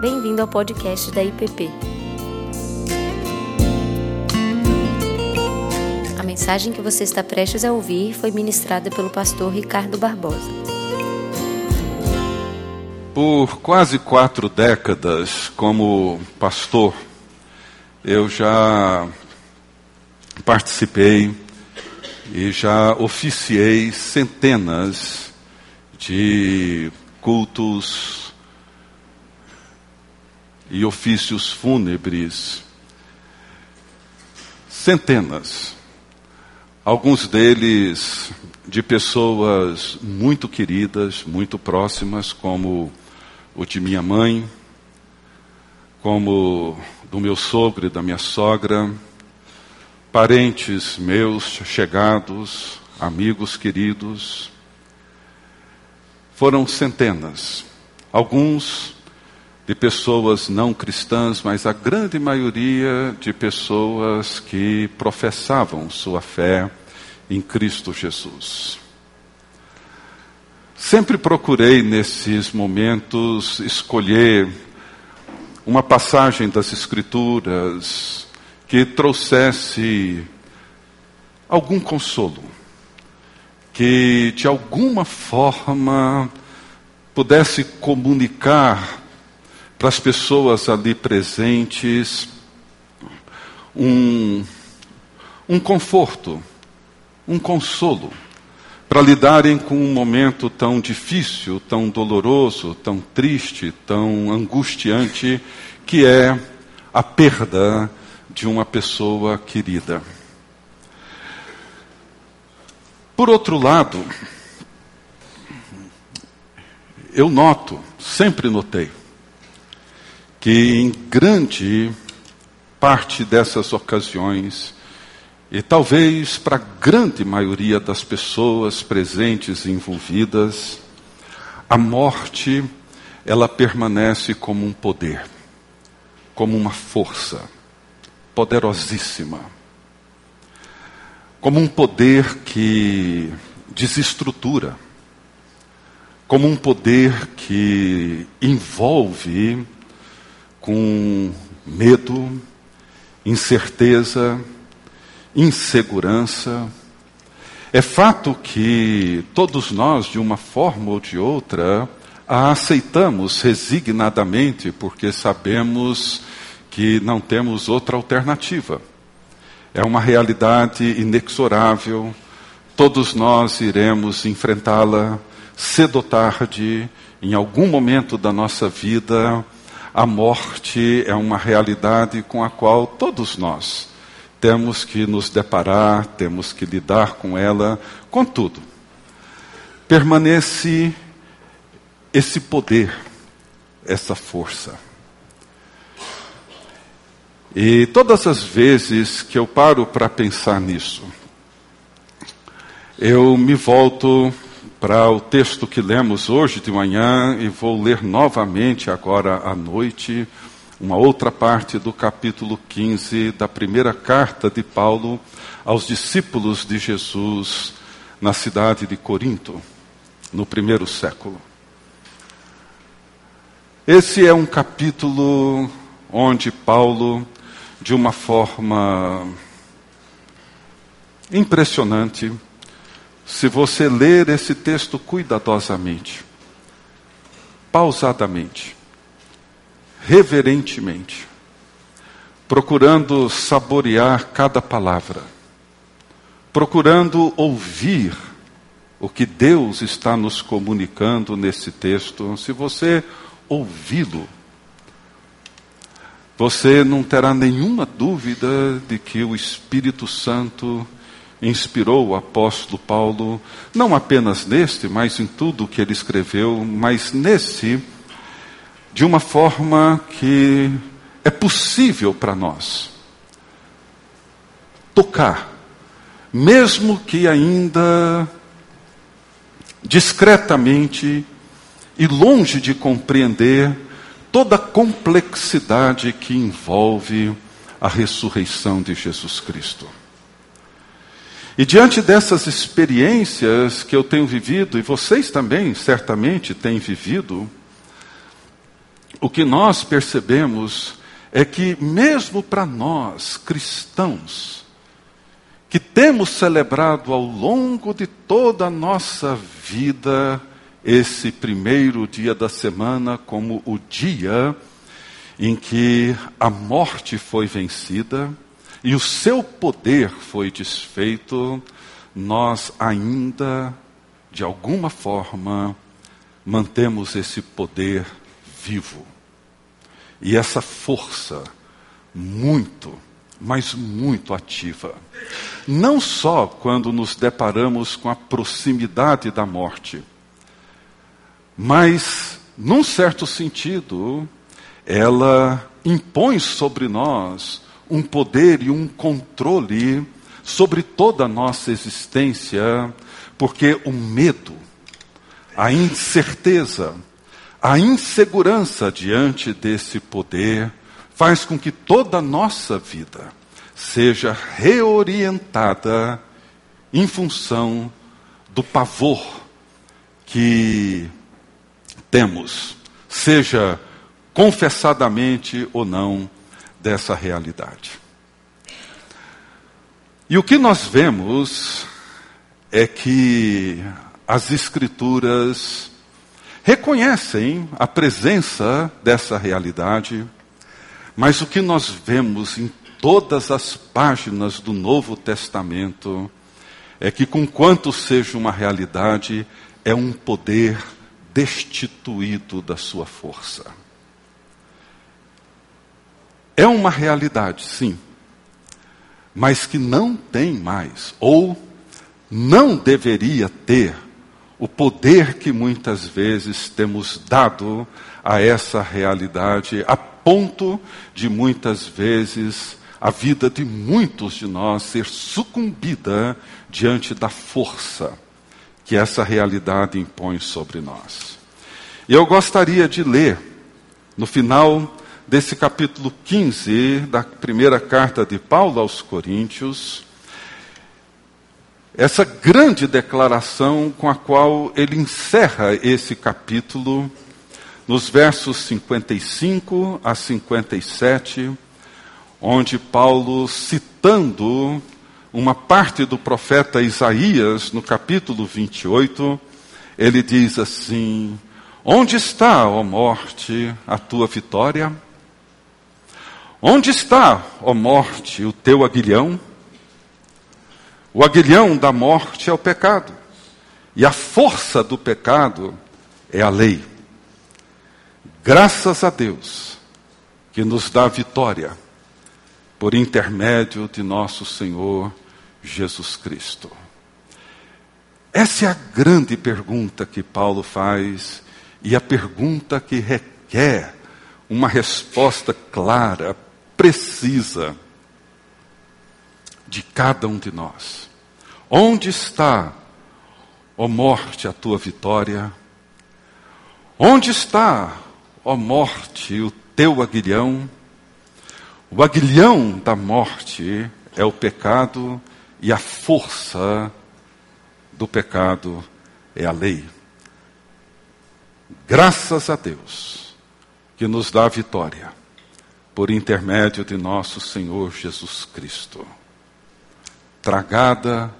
Bem-vindo ao podcast da IPP. A mensagem que você está prestes a ouvir foi ministrada pelo pastor Ricardo Barbosa. Por quase quatro décadas, como pastor, eu já participei e já oficiei centenas de cultos e ofícios fúnebres. Centenas. Alguns deles de pessoas muito queridas, muito próximas, como o de minha mãe, como do meu sogro e da minha sogra, parentes meus chegados, amigos queridos. Foram centenas, alguns de pessoas não cristãs, mas a grande maioria de pessoas que professavam sua fé em Cristo Jesus. Sempre procurei nesses momentos escolher uma passagem das Escrituras que trouxesse algum consolo, que de alguma forma pudesse comunicar para as pessoas ali presentes um, um conforto, um consolo, para lidarem com um momento tão difícil, tão doloroso, tão triste, tão angustiante, que é a perda de uma pessoa querida. Por outro lado, eu noto, sempre notei, que em grande parte dessas ocasiões, e talvez para a grande maioria das pessoas presentes e envolvidas, a morte ela permanece como um poder, como uma força poderosíssima. Como um poder que desestrutura, como um poder que envolve com medo, incerteza, insegurança. É fato que todos nós, de uma forma ou de outra, a aceitamos resignadamente, porque sabemos que não temos outra alternativa. É uma realidade inexorável, todos nós iremos enfrentá-la cedo ou tarde, em algum momento da nossa vida. A morte é uma realidade com a qual todos nós temos que nos deparar, temos que lidar com ela. Contudo, permanece esse poder, essa força. E todas as vezes que eu paro para pensar nisso, eu me volto para o texto que lemos hoje de manhã e vou ler novamente agora à noite uma outra parte do capítulo 15 da primeira carta de Paulo aos discípulos de Jesus na cidade de Corinto, no primeiro século. Esse é um capítulo onde Paulo de uma forma impressionante, se você ler esse texto cuidadosamente, pausadamente, reverentemente, procurando saborear cada palavra, procurando ouvir o que Deus está nos comunicando nesse texto, se você ouvi-lo, você não terá nenhuma dúvida de que o Espírito Santo inspirou o apóstolo Paulo, não apenas neste, mas em tudo o que ele escreveu, mas nesse, de uma forma que é possível para nós tocar, mesmo que ainda discretamente e longe de compreender toda a complexidade que envolve a ressurreição de Jesus Cristo. E diante dessas experiências que eu tenho vivido, e vocês também certamente têm vivido, o que nós percebemos é que, mesmo para nós, cristãos, que temos celebrado ao longo de toda a nossa vida esse primeiro dia da semana como o dia em que a morte foi vencida e o seu poder foi desfeito, nós ainda, de alguma forma, mantemos esse poder vivo. E essa força muito, mas muito ativa. Não só quando nos deparamos com a proximidade da morte, mas, num certo sentido, ela impõe sobre nós um poder e um controle sobre toda a nossa existência, porque o medo, a incerteza, a insegurança diante desse poder faz com que toda a nossa vida seja reorientada em função do pavor que temos, seja confessadamente ou não, dessa realidade. E o que nós vemos é que as Escrituras reconhecem a presença dessa realidade, mas o que nós vemos em todas as páginas do Novo Testamento é que, conquanto seja uma realidade, é um poder destituído da sua força. É uma realidade, sim, mas que não tem mais, ou não deveria ter, o poder que muitas vezes temos dado a essa realidade, a ponto de muitas vezes a vida de muitos de nós ser sucumbida diante da força que essa realidade impõe sobre nós. E eu gostaria de ler, no final desse capítulo 15 da primeira carta de Paulo aos Coríntios, essa grande declaração com a qual ele encerra esse capítulo, nos versos 55 a 57, onde Paulo, citando uma parte do profeta Isaías, no capítulo 28, ele diz assim: Onde está, ó morte, a tua vitória? Onde está, ó morte, o teu aguilhão? O aguilhão da morte é o pecado, e a força do pecado é a lei. Graças a Deus que nos dá vitória por intermédio de nosso Senhor Jesus Cristo. Essa é a grande pergunta que Paulo faz e a pergunta que requer uma resposta clara, precisa de cada um de nós. Onde está, ó morte, a tua vitória? Onde está, ó morte, o teu aguilhão? O aguilhão da morte é o pecado e a força do pecado é a lei. Graças a Deus que nos dá a vitória por intermédio de nosso Senhor Jesus Cristo. Tragada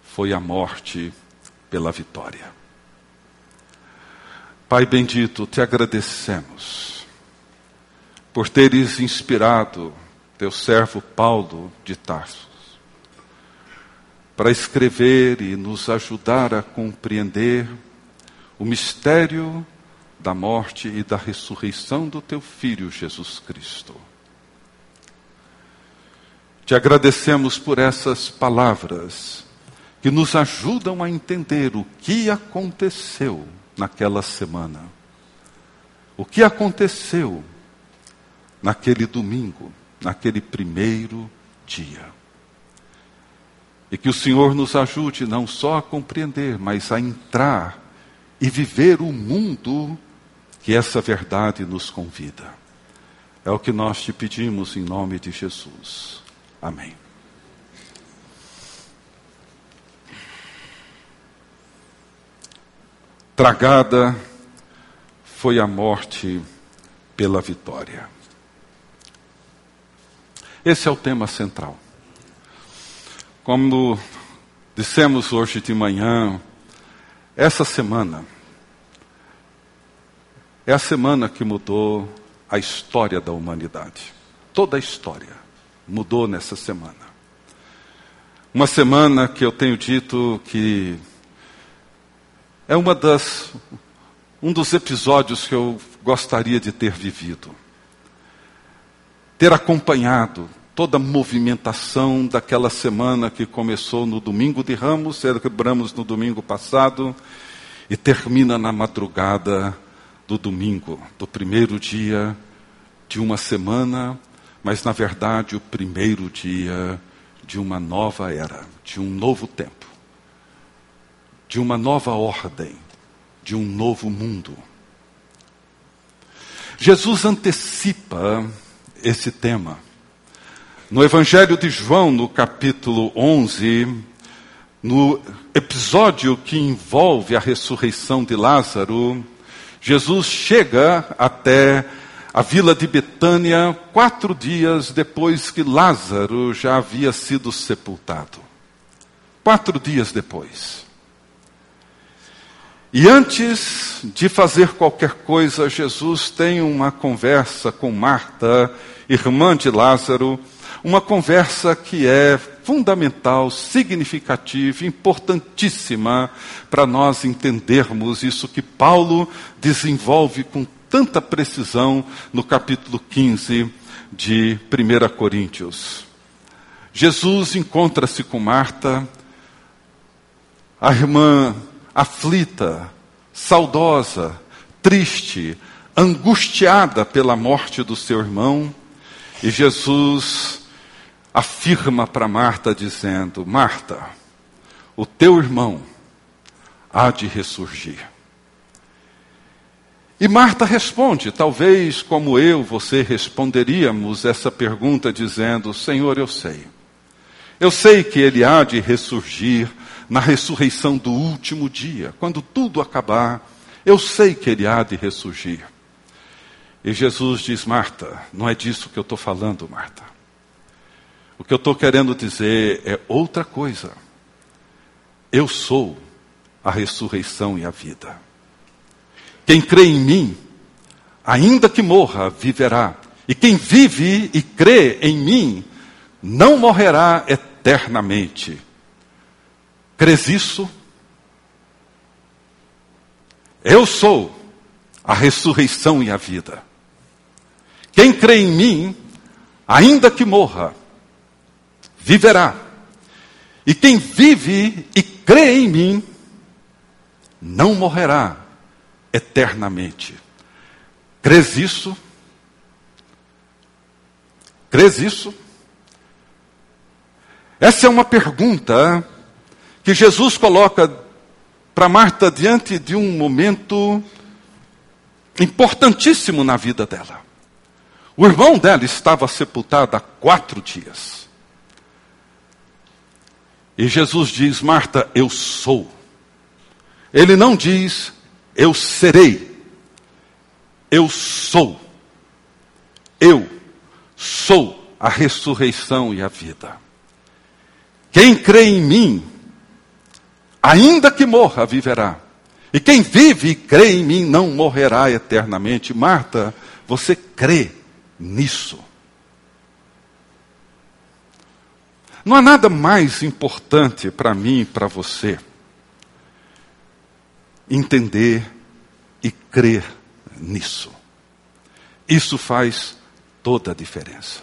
foi a morte pela vitória. Pai bendito, te agradecemos por teres inspirado teu servo Paulo de Tarsos para escrever e nos ajudar a compreender o mistério da morte e da ressurreição do teu filho Jesus Cristo. Te agradecemos por essas palavras que nos ajudam a entender o que aconteceu naquela semana. O que aconteceu naquele domingo, naquele primeiro dia. E que o Senhor nos ajude não só a compreender, mas a entrar e viver o mundo que essa verdade nos convida. É o que nós te pedimos em nome de Jesus. Amém. Tragada foi a morte pela vitória. Esse é o tema central. Como dissemos hoje de manhã, essa semana é a semana que mudou a história da humanidade. Toda a história mudou nessa semana. Uma semana que eu tenho dito que é uma das, um dos episódios que eu gostaria de ter vivido. Ter acompanhado toda a movimentação daquela semana que começou no domingo de Ramos, celebramos no domingo passado e termina na madrugada do domingo, do primeiro dia de uma semana, mas na verdade o primeiro dia de uma nova era, de um novo tempo, de uma nova ordem, de um novo mundo. Jesus antecipa esse tema. No Evangelho de João, no capítulo 11, no episódio que envolve a ressurreição de Lázaro, Jesus chega até a vila de Betânia quatro dias depois que Lázaro já havia sido sepultado. Quatro dias depois. E antes de fazer qualquer coisa, Jesus tem uma conversa com Marta, irmã de Lázaro, uma conversa que é fundamental, significativa, importantíssima para nós entendermos isso que Paulo desenvolve com tanta precisão no capítulo 15 de 1 Coríntios. Jesus encontra-se com Marta, a irmã aflita, saudosa, triste, angustiada pela morte do seu irmão, e Jesus afirma para Marta, dizendo: Marta, o teu irmão há de ressurgir. E Marta responde, talvez como eu, você responderíamos essa pergunta dizendo: Senhor, eu sei. Eu sei que ele há de ressurgir na ressurreição do último dia, quando tudo acabar. Eu sei que ele há de ressurgir. E Jesus diz: Marta, não é disso que eu estou falando, Marta. O que eu estou querendo dizer é outra coisa. Eu sou a ressurreição e a vida. Quem crê em mim, ainda que morra, viverá. E quem vive e crê em mim, não morrerá eternamente. Crês isso? Eu sou a ressurreição e a vida. Quem crê em mim, ainda que morra, viverá. E quem vive e crê em mim, não morrerá eternamente. Crês isso? Crês isso? Essa é uma pergunta que Jesus coloca para Marta diante de um momento importantíssimo na vida dela. O irmão dela estava sepultado há quatro dias. E Jesus diz: Marta, eu sou. Ele não diz, eu serei. Eu sou. Eu sou a ressurreição e a vida. Quem crê em mim, ainda que morra, viverá. E quem vive e crê em mim não morrerá eternamente. Marta, você crê nisso? Não há nada mais importante para mim e para você entender e crer nisso. Isso faz toda a diferença.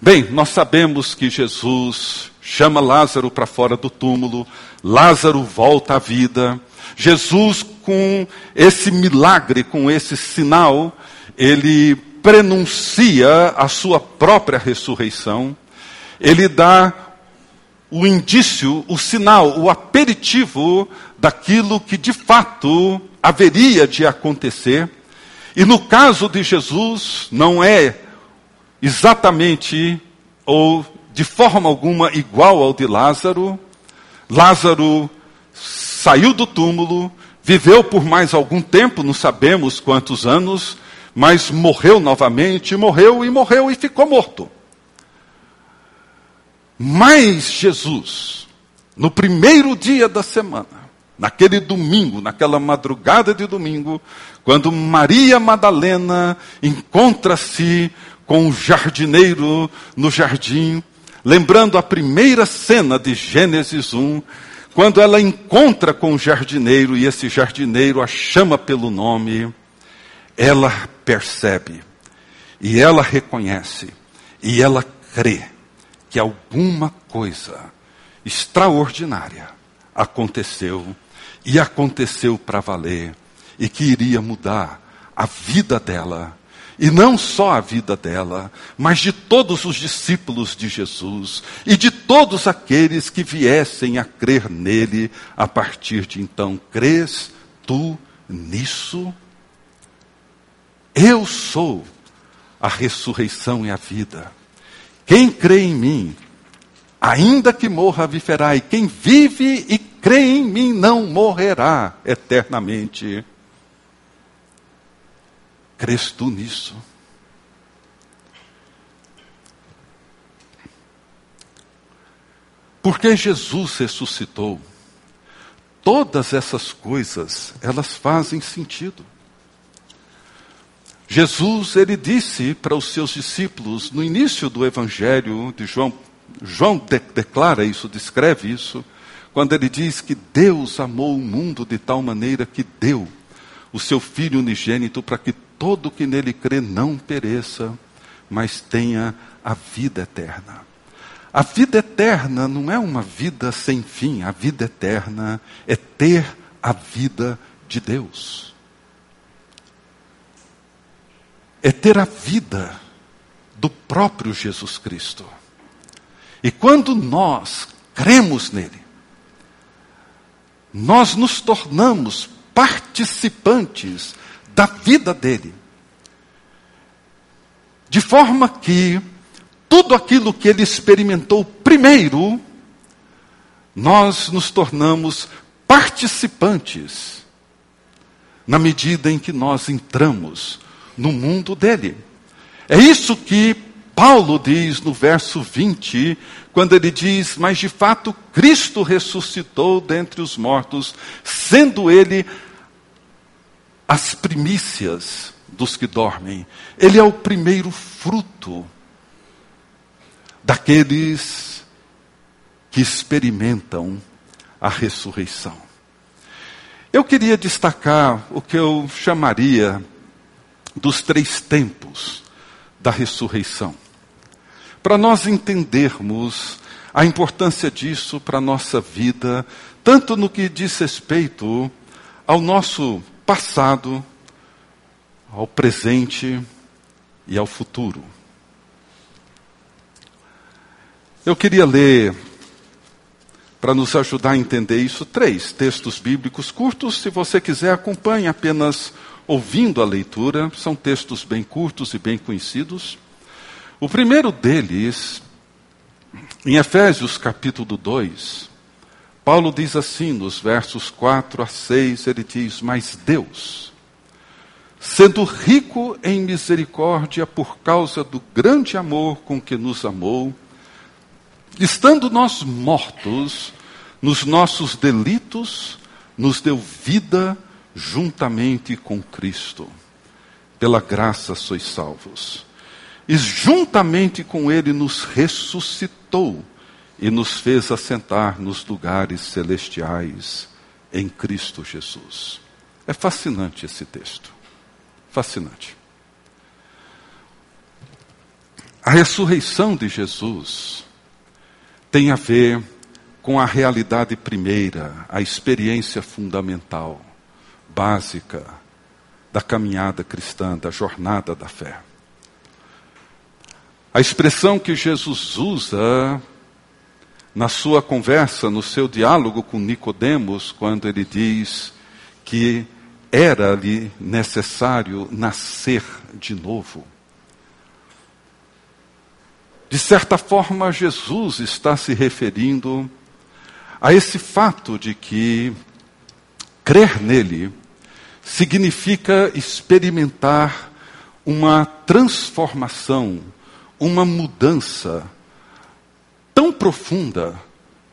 Bem, nós sabemos que Jesus chama Lázaro para fora do túmulo, Lázaro volta à vida. Jesus, com esse milagre, com esse sinal, ele prenuncia a sua própria ressurreição, ele dá o indício, o sinal, o aperitivo daquilo que de fato haveria de acontecer. E no caso de Jesus, não é exatamente ou de forma alguma igual ao de Lázaro. Lázaro saiu do túmulo, viveu por mais algum tempo, não sabemos quantos anos, mas morreu novamente, morreu e morreu e ficou morto. Mas Jesus, no primeiro dia da semana, naquele domingo, naquela madrugada de domingo, quando Maria Madalena encontra-se com o jardineiro no jardim, lembrando a primeira cena de Gênesis 1, quando ela encontra com o jardineiro e esse jardineiro a chama pelo nome, ela percebe e ela reconhece e ela crê que alguma coisa extraordinária aconteceu e aconteceu para valer e que iria mudar a vida dela. E não só a vida dela, mas de todos os discípulos de Jesus e de todos aqueles que viessem a crer nele a partir de então. Crês tu nisso? Eu sou a ressurreição e a vida. Quem crê em mim, ainda que morra, viverá, e quem vive e crê em mim não morrerá eternamente. Crês tu nisso? Porque Jesus ressuscitou, todas essas coisas, elas fazem sentido. Jesus, ele disse para os seus discípulos, no início do Evangelho de João, João de, declara isso, descreve isso, quando ele diz que Deus amou o mundo de tal maneira que deu o seu Filho unigênito para que todo que nele crê não pereça, mas tenha a vida eterna. A vida eterna não é uma vida sem fim, a vida eterna é ter a vida de Deus. É ter a vida do próprio Jesus Cristo. E quando nós cremos nele, nós nos tornamos participantes da vida dele. De forma que tudo aquilo que ele experimentou primeiro, nós nos tornamos participantes na medida em que nós entramos no mundo dele. É isso que Paulo diz no verso 20, quando ele diz: Mas de fato Cristo ressuscitou dentre os mortos, sendo ele as primícias dos que dormem. Ele é o primeiro fruto daqueles que experimentam a ressurreição. Eu queria destacar o que eu chamaria dos três tempos da ressurreição. Para nós entendermos a importância disso para a nossa vida, tanto no que diz respeito ao nosso passado, ao presente e ao futuro. Eu queria ler, para nos ajudar a entender isso, três textos bíblicos curtos. Se você quiser, acompanhe apenas ouvindo a leitura, são textos bem curtos e bem conhecidos. O primeiro deles, em Efésios capítulo 2, Paulo diz assim, nos versos 4 a 6, ele diz: Mas Deus, sendo rico em misericórdia por causa do grande amor com que nos amou, estando nós mortos nos nossos delitos, nos deu vida juntamente com Cristo. Pela graça sois salvos. E juntamente com Ele nos ressuscitou e nos fez assentar nos lugares celestiais em Cristo Jesus. É fascinante esse texto. Fascinante. A ressurreição de Jesus tem a ver com a realidade primeira, a experiência fundamental básica da caminhada cristã, da jornada da fé. A expressão que Jesus usa na sua conversa, no seu diálogo com Nicodemos, quando ele diz que era-lhe necessário nascer de novo. De certa forma, Jesus está se referindo a esse fato de que crer nele significa experimentar uma transformação, uma mudança tão profunda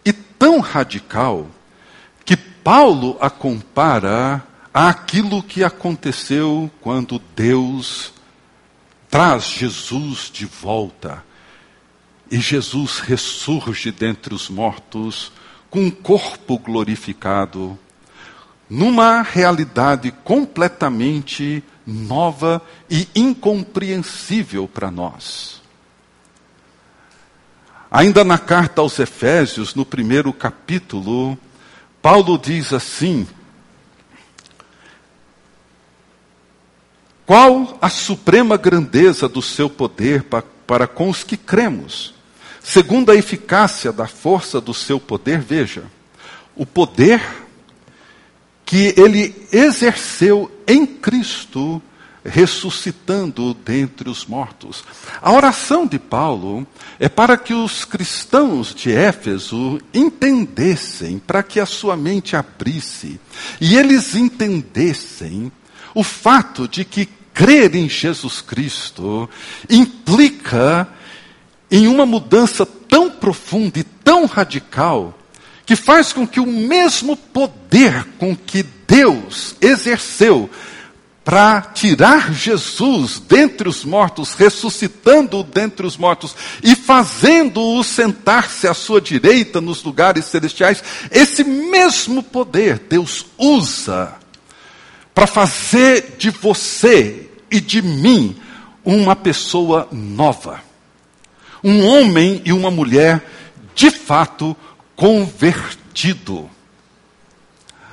e tão radical que Paulo a compara àquilo que aconteceu quando Deus traz Jesus de volta. E Jesus ressurge dentre os mortos com um corpo glorificado, numa realidade completamente nova e incompreensível para nós. Ainda na carta aos Efésios, no primeiro capítulo, Paulo diz assim: Qual a suprema grandeza do seu poder para, para com os que cremos? Segundo a eficácia da força do seu poder, veja, o poder que ele exerceu em Cristo, ressuscitando dentre os mortos. A oração de Paulo é para que os cristãos de Éfeso entendessem, para que a sua mente abrisse, e eles entendessem o fato de que crer em Jesus Cristo implica em uma mudança tão profunda e tão radical que faz com que o mesmo poder com que Deus exerceu para tirar Jesus dentre os mortos, ressuscitando-o dentre os mortos e fazendo-o sentar-se à sua direita nos lugares celestiais, esse mesmo poder Deus usa para fazer de você e de mim uma pessoa nova. Um homem e uma mulher de fato convertido.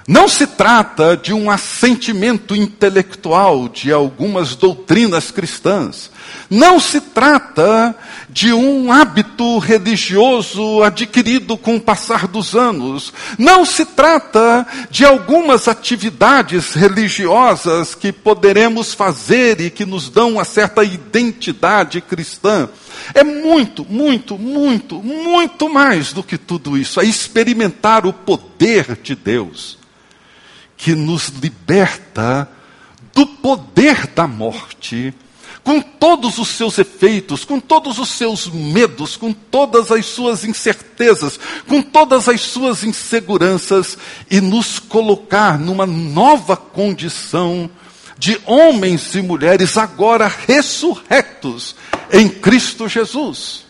Não se trata de um assentimento intelectual de algumas doutrinas cristãs. Não se trata de um hábito religioso adquirido com o passar dos anos. Não se trata de algumas atividades religiosas que poderemos fazer e que nos dão uma certa identidade cristã. É muito, muito, muito, muito mais do que tudo isso. É experimentar o poder de Deus que nos liberta do poder da morte, com todos os seus efeitos, com todos os seus medos, com todas as suas incertezas, com todas as suas inseguranças, e nos colocar numa nova condição de homens e mulheres agora ressurrectos em Cristo Jesus.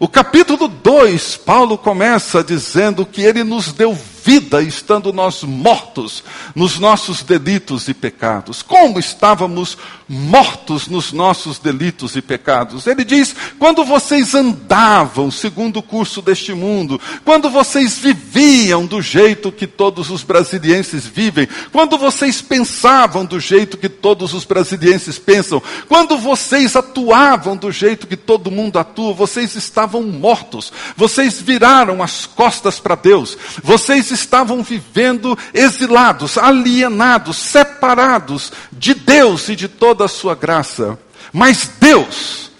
O capítulo 2, Paulo começa dizendo que ele nos deu vida, estando nós mortos nos nossos delitos e pecados. Como estávamos mortos nos nossos delitos e pecados? Ele diz: quando vocês andavam segundo o curso deste mundo, quando vocês viviam do jeito que todos os brasilienses vivem, quando vocês pensavam do jeito que todos os brasilienses pensam, quando vocês atuavam do jeito que todo mundo atua, vocês estavam mortos, vocês viraram as costas para Deus, vocês estavam vivendo exilados, alienados, separados de Deus e de toda a sua graça. Mas Deus,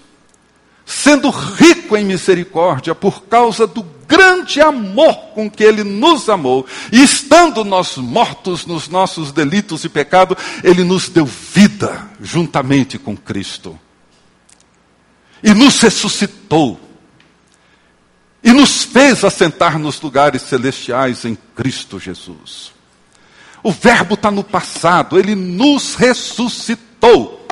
sendo rico em misericórdia, por causa do grande amor com que Ele nos amou, e estando nós mortos nos nossos delitos e pecado, Ele nos deu vida juntamente com Cristo. E nos ressuscitou e nos fez assentar nos lugares celestiais em Cristo Jesus. O Verbo está no passado, ele nos ressuscitou.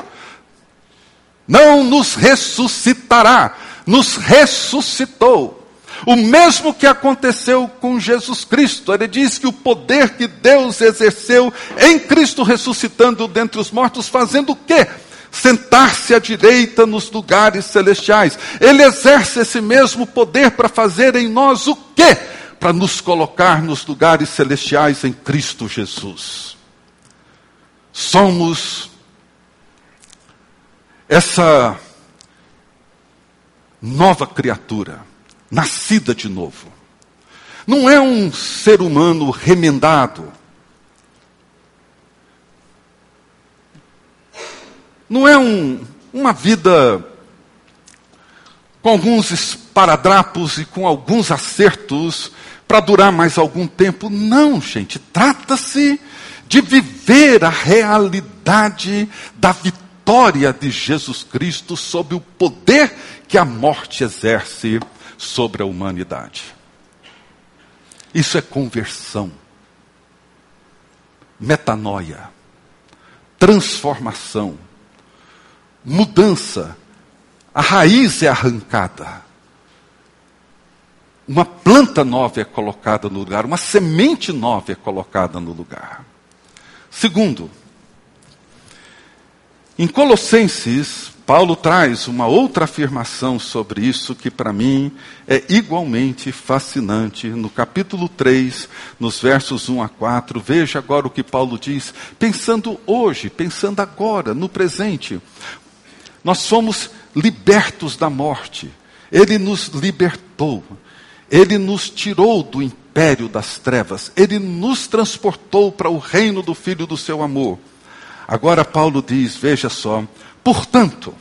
Não nos ressuscitará, nos ressuscitou. O mesmo que aconteceu com Jesus Cristo. Ele diz que o poder que Deus exerceu em Cristo ressuscitando dentre os mortos, fazendo o quê? Sentar-se à direita nos lugares celestiais. Ele exerce esse mesmo poder para fazer em nós o quê? Para nos colocar nos lugares celestiais em Cristo Jesus. Somos essa nova criatura, nascida de novo. Não é um ser humano remendado, Não é um, uma vida com alguns esparadrapos e com alguns acertos para durar mais algum tempo. Não, gente. Trata-se de viver a realidade da vitória de Jesus Cristo sobre o poder que a morte exerce sobre a humanidade. Isso é conversão, metanoia, transformação, mudança. A raiz é arrancada. Uma planta nova é colocada no lugar, uma semente nova é colocada no lugar. Segundo, em Colossenses, Paulo traz uma outra afirmação sobre isso que para mim é igualmente fascinante. No capítulo 3, nos versos 1 a 4, veja agora o que Paulo diz, pensando hoje, pensando agora, no presente. Nós somos libertos da morte. Ele nos libertou. Ele nos tirou do império das trevas. Ele nos transportou para o reino do Filho do seu amor. Agora Paulo diz: veja só, portanto,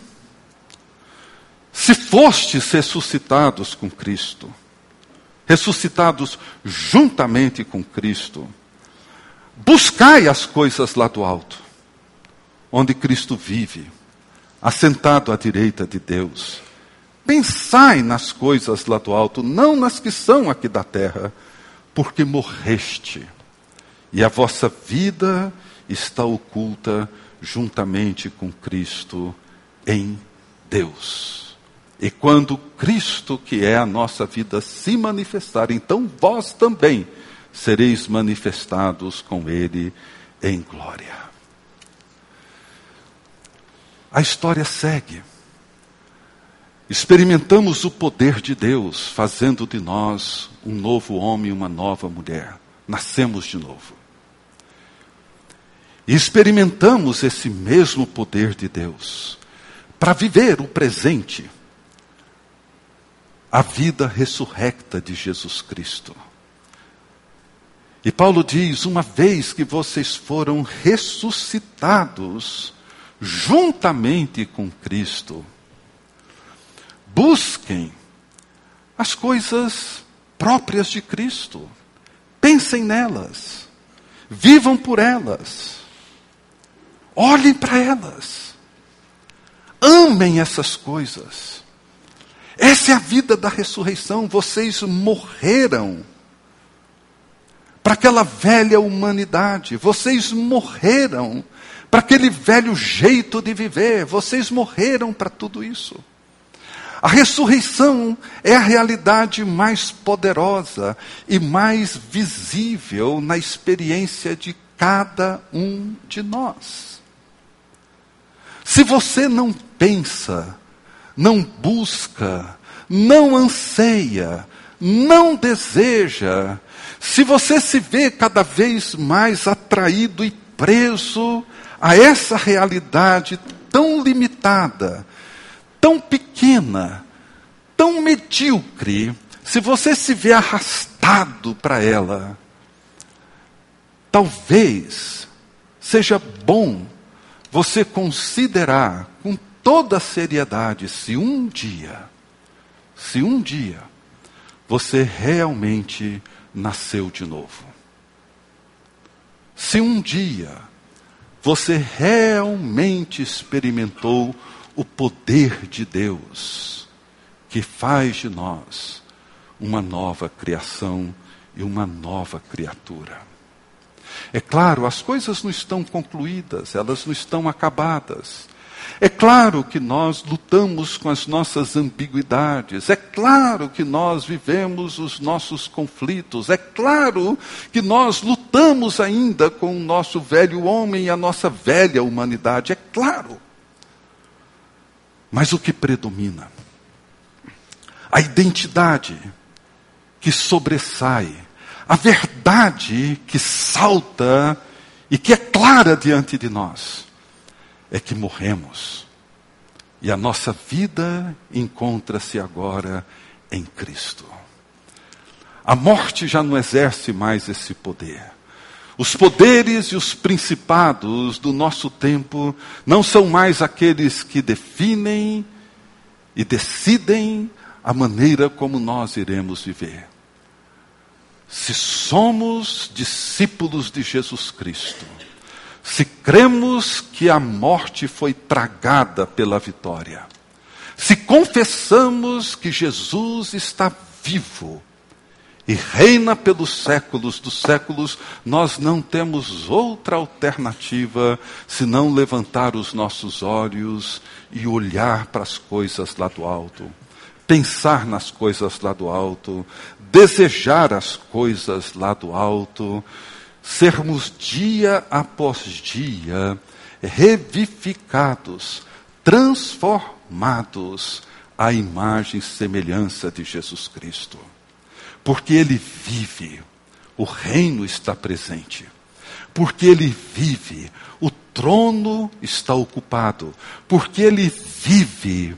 se fostes ressuscitados com Cristo, ressuscitados juntamente com Cristo, buscai as coisas lá do alto, onde Cristo vive, assentado à direita de Deus. Pensai nas coisas lá do alto, não nas que são aqui da terra, porque morreste, e a vossa vida está oculta juntamente com Cristo em Deus. E quando Cristo, que é a nossa vida, se manifestar, então vós também sereis manifestados com Ele em glória. A história segue. Experimentamos o poder de Deus, fazendo de nós um novo homem e uma nova mulher. Nascemos de novo. E experimentamos esse mesmo poder de Deus para viver o presente, a vida ressurrecta de Jesus Cristo. E Paulo diz: uma vez que vocês foram ressuscitados juntamente com Cristo, busquem as coisas próprias de Cristo, pensem nelas, vivam por elas. Olhem para elas. Amem essas coisas. Essa é a vida da ressurreição. Vocês morreram para aquela velha humanidade. Vocês morreram para aquele velho jeito de viver. Vocês morreram para tudo isso. A ressurreição é a realidade mais poderosa e mais visível na experiência de cada um de nós. Se você não pensa, não busca, não anseia, não deseja, se você se vê cada vez mais atraído e preso a essa realidade tão limitada, tão pequena, tão medíocre, se você se vê arrastado para ela, talvez seja bom você considerar com toda seriedade se um dia, se um dia, você realmente nasceu de novo. Se um dia você realmente experimentou o poder de Deus, que faz de nós uma nova criação e uma nova criatura. É claro, as coisas não estão concluídas, elas não estão acabadas. É claro que nós lutamos com as nossas ambiguidades, é claro que nós vivemos os nossos conflitos, é claro que nós lutamos ainda com o nosso velho homem e a nossa velha humanidade, é claro. Mas o que predomina? A identidade que sobressai a verdade que salta e que é clara diante de nós é que morremos e a nossa vida encontra-se agora em Cristo. A morte já não exerce mais esse poder. Os poderes e os principados do nosso tempo não são mais aqueles que definem e decidem a maneira como nós iremos viver. Se somos discípulos de Jesus Cristo, se cremos que a morte foi tragada pela vitória, se confessamos que Jesus está vivo e reina pelos séculos dos séculos, nós não temos outra alternativa senão levantar os nossos olhos e olhar para as coisas lá do alto, pensar nas coisas lá do alto, desejar as coisas lá do alto, sermos dia após dia revificados, transformados à imagem e semelhança de Jesus Cristo porque ele vive, o reino está presente. Porque ele vive, o trono está ocupado. Porque ele vive,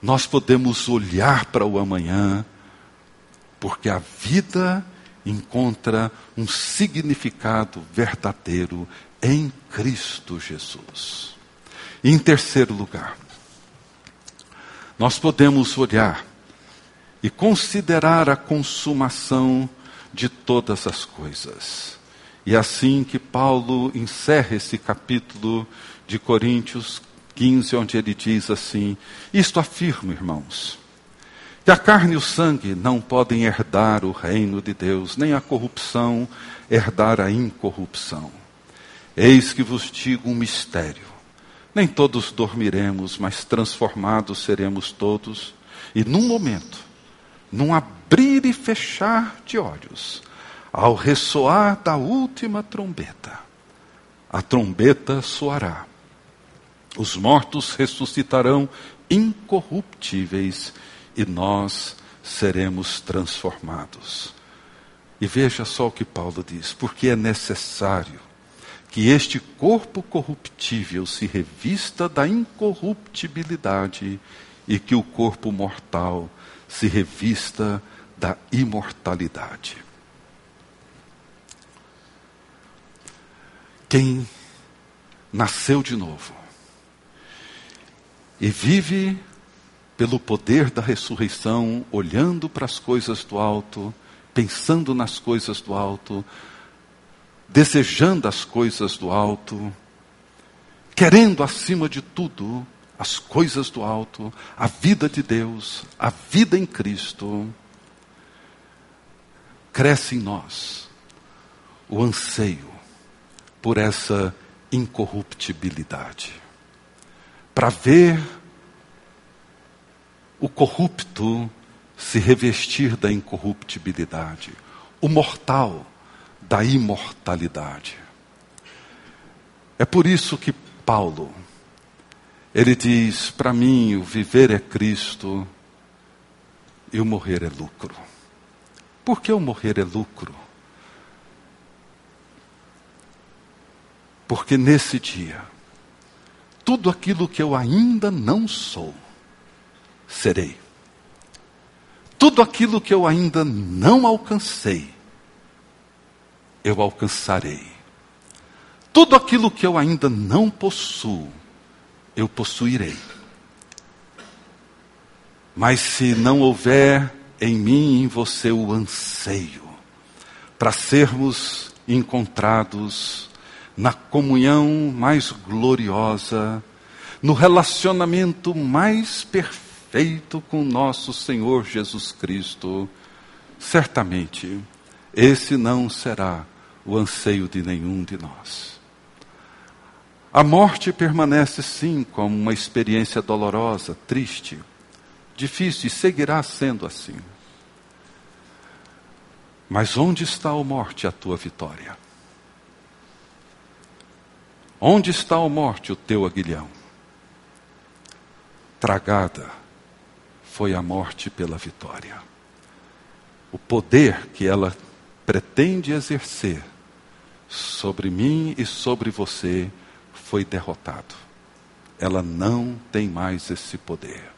nós podemos olhar para o amanhã, porque a vida encontra um significado verdadeiro em Cristo Jesus. Em terceiro lugar, nós podemos olhar e considerar a consumação de todas as coisas. E é assim que Paulo encerra esse capítulo de Coríntios 15, onde ele diz assim: Isto afirmo, irmãos, que a carne e o sangue não podem herdar o reino de Deus, nem a corrupção herdar a incorrupção. Eis que vos digo um mistério. Nem todos dormiremos, mas transformados seremos todos, e num momento, num abrir e fechar de olhos, ao ressoar da última trombeta, a trombeta soará. Os mortos ressuscitarão incorruptíveis e nós seremos transformados. E veja só o que Paulo diz: porque é necessário que este corpo corruptível se revista da incorruptibilidade e que o corpo mortal se revista da imortalidade. Quem nasceu de novo e vive pelo poder da ressurreição, olhando para as coisas do alto, pensando nas coisas do alto, desejando as coisas do alto, querendo acima de tudo as coisas do alto, a vida de Deus, a vida em Cristo, cresce em nós o anseio por essa incorruptibilidade. Para ver o corrupto se revestir da incorruptibilidade, o mortal da imortalidade. É por isso que Paulo, ele diz: para mim, o viver é Cristo e o morrer é lucro. Por que o morrer é lucro? Porque nesse dia, tudo aquilo que eu ainda não sou, serei. Tudo aquilo que eu ainda não alcancei, eu alcançarei. Tudo aquilo que eu ainda não possuo, eu possuirei. Mas se não houver em mim e em você o anseio para sermos encontrados na comunhão mais gloriosa, no relacionamento mais perfeito com nosso Senhor Jesus Cristo, certamente esse não será o anseio de nenhum de nós. A morte permanece sim como uma experiência dolorosa, triste, difícil e seguirá sendo assim. Mas onde está a morte, a tua vitória? Onde está a morte, o teu aguilhão? Tragada foi a morte pela vitória. O poder que ela pretende exercer sobre mim e sobre você foi derrotado. Ela não tem mais esse poder.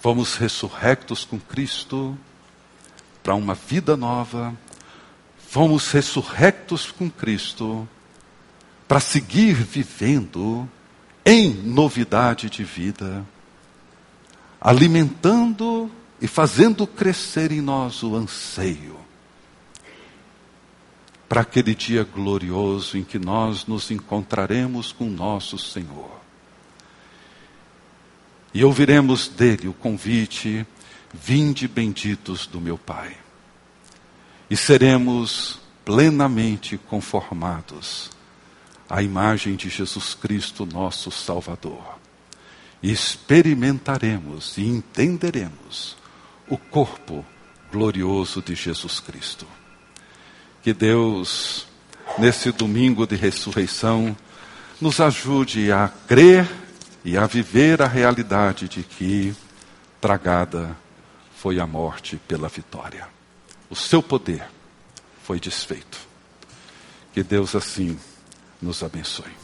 Fomos ressurrectos com Cristo para uma vida nova. Fomos ressurrectos com Cristo para seguir vivendo em novidade de vida, alimentando e fazendo crescer em nós o anseio para aquele dia glorioso em que nós nos encontraremos com nosso Senhor. E ouviremos dele o convite: Vinde benditos do meu Pai. E seremos plenamente conformados à imagem de Jesus Cristo, nosso Salvador. Experimentaremos e entenderemos o corpo glorioso de Jesus Cristo. Que Deus, nesse domingo de ressurreição, nos ajude a crer e a viver a realidade de que tragada foi a morte pela vitória. O seu poder foi desfeito. Que Deus assim nos abençoe.